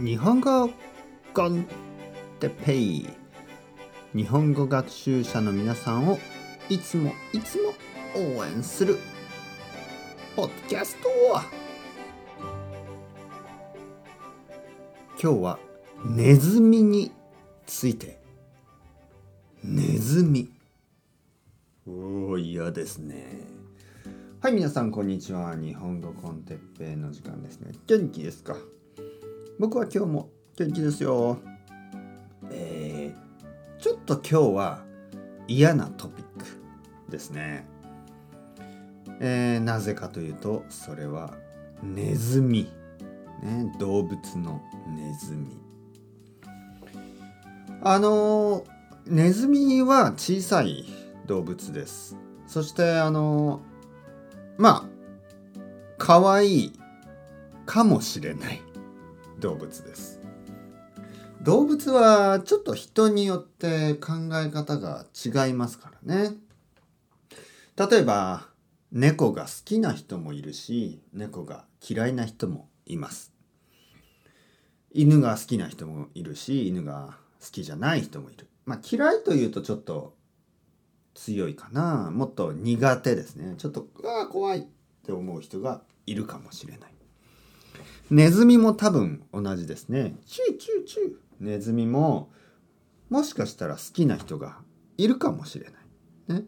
日本語コンテペイ日本語学習者の皆さんをいつもいつも応援するポッドキャスト今日はネズミについて。ネズミ。おお嫌ですね。はい皆さんこんにちは。日本語コンテッペイの時間ですね。元気ですか？僕は今日も元気ですよ。えー、ちょっと今日は嫌なトピックですね。えー、なぜかというとそれはネズミ、ね、動物のネズミ。あのネズミは小さい動物です。そしてあのまあ可愛いかもしれない。動物です。動物はちょっと人によって考え方が違いますからね。例えば猫が好きな人もいるし猫が嫌いな人もいます。犬が好きな人もいるし犬が好きじゃない人もいる。まあ嫌いというとちょっと強いかな。もっと苦手ですね。ちょっとああ怖いって思う人がいるかもしれない。ネズミも多分同じですね。チューチューチュー。ネズミももしかしたら好きな人がいるかもしれない。ね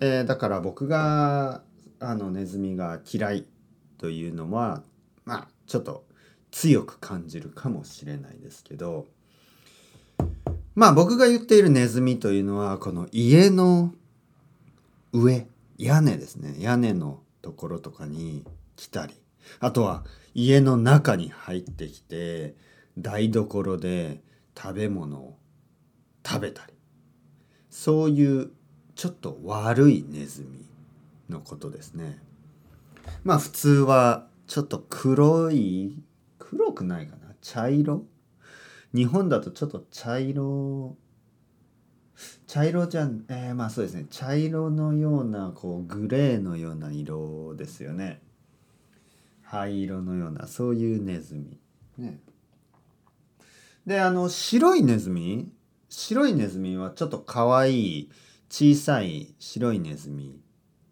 えー、だから僕があのネズミが嫌いというのはまあちょっと強く感じるかもしれないですけどまあ僕が言っているネズミというのはこの家の上屋根ですね屋根のところとかに来たりあとは家の中に入ってきて台所で食べ物を食べたりそういうちょっと悪いネズミのことですね。まあ普通はちょっと黒い黒くないかな？茶色？日本だとちょっと茶色茶色じゃんえー、まあそうですね茶色のようなこうグレーのような色ですよね。灰色のようなそういうネズミ。ね、であの白いネズミ？白いネズミはちょっとかわいい小さい白いネズミ、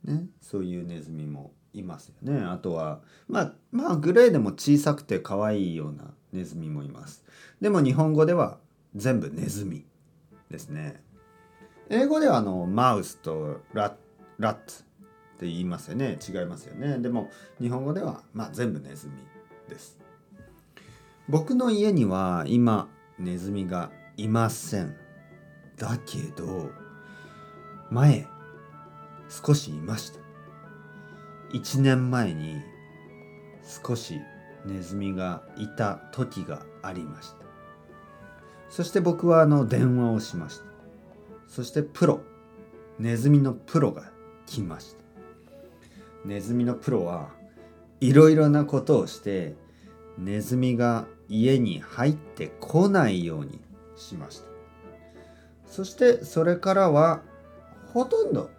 ね、そういうネズミもいますよね。あとはまあまあグレーでも小さくてかわいいようなネズミもいます。でも日本語では全部ネズミですね。英語ではあのマウスとラッラッツって言いますよね。違いますよね。でも日本語ではまあ全部ネズミです。僕の家には今ネズミがいません。だけど前少しいました。1年前に少しネズミがいた時がありました。そして僕はあの電話をしました。そしてプロネズミのプロが来ました。ネズミのプロはいろいろなことをしてネズミが家に入ってこないようにしました。そしてそれからはほとんど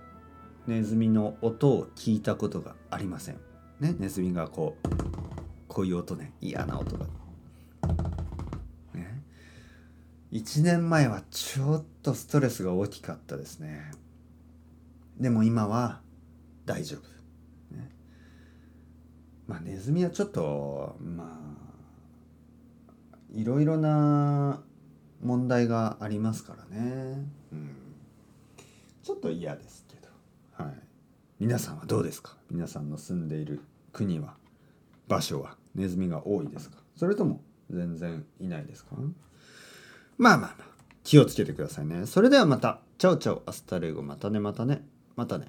ネズミの音を聞いたことがありません。ねネズミがこうこういう音ね嫌な音が。ね。1年前はちょっとストレスが大きかったですね。でも今は大丈夫。まあネズミはちょっとまあいろいろな問題がありますからね、うん、ちょっと嫌ですけど、はい、皆さんはどうですか？皆さんの住んでいる国は？場所は？ネズミが多いですか？それとも全然いないですか？まあまあまあ。気をつけてくださいね。それではまた。 Ciao ciao。Hasta luego。またねまたね。またね。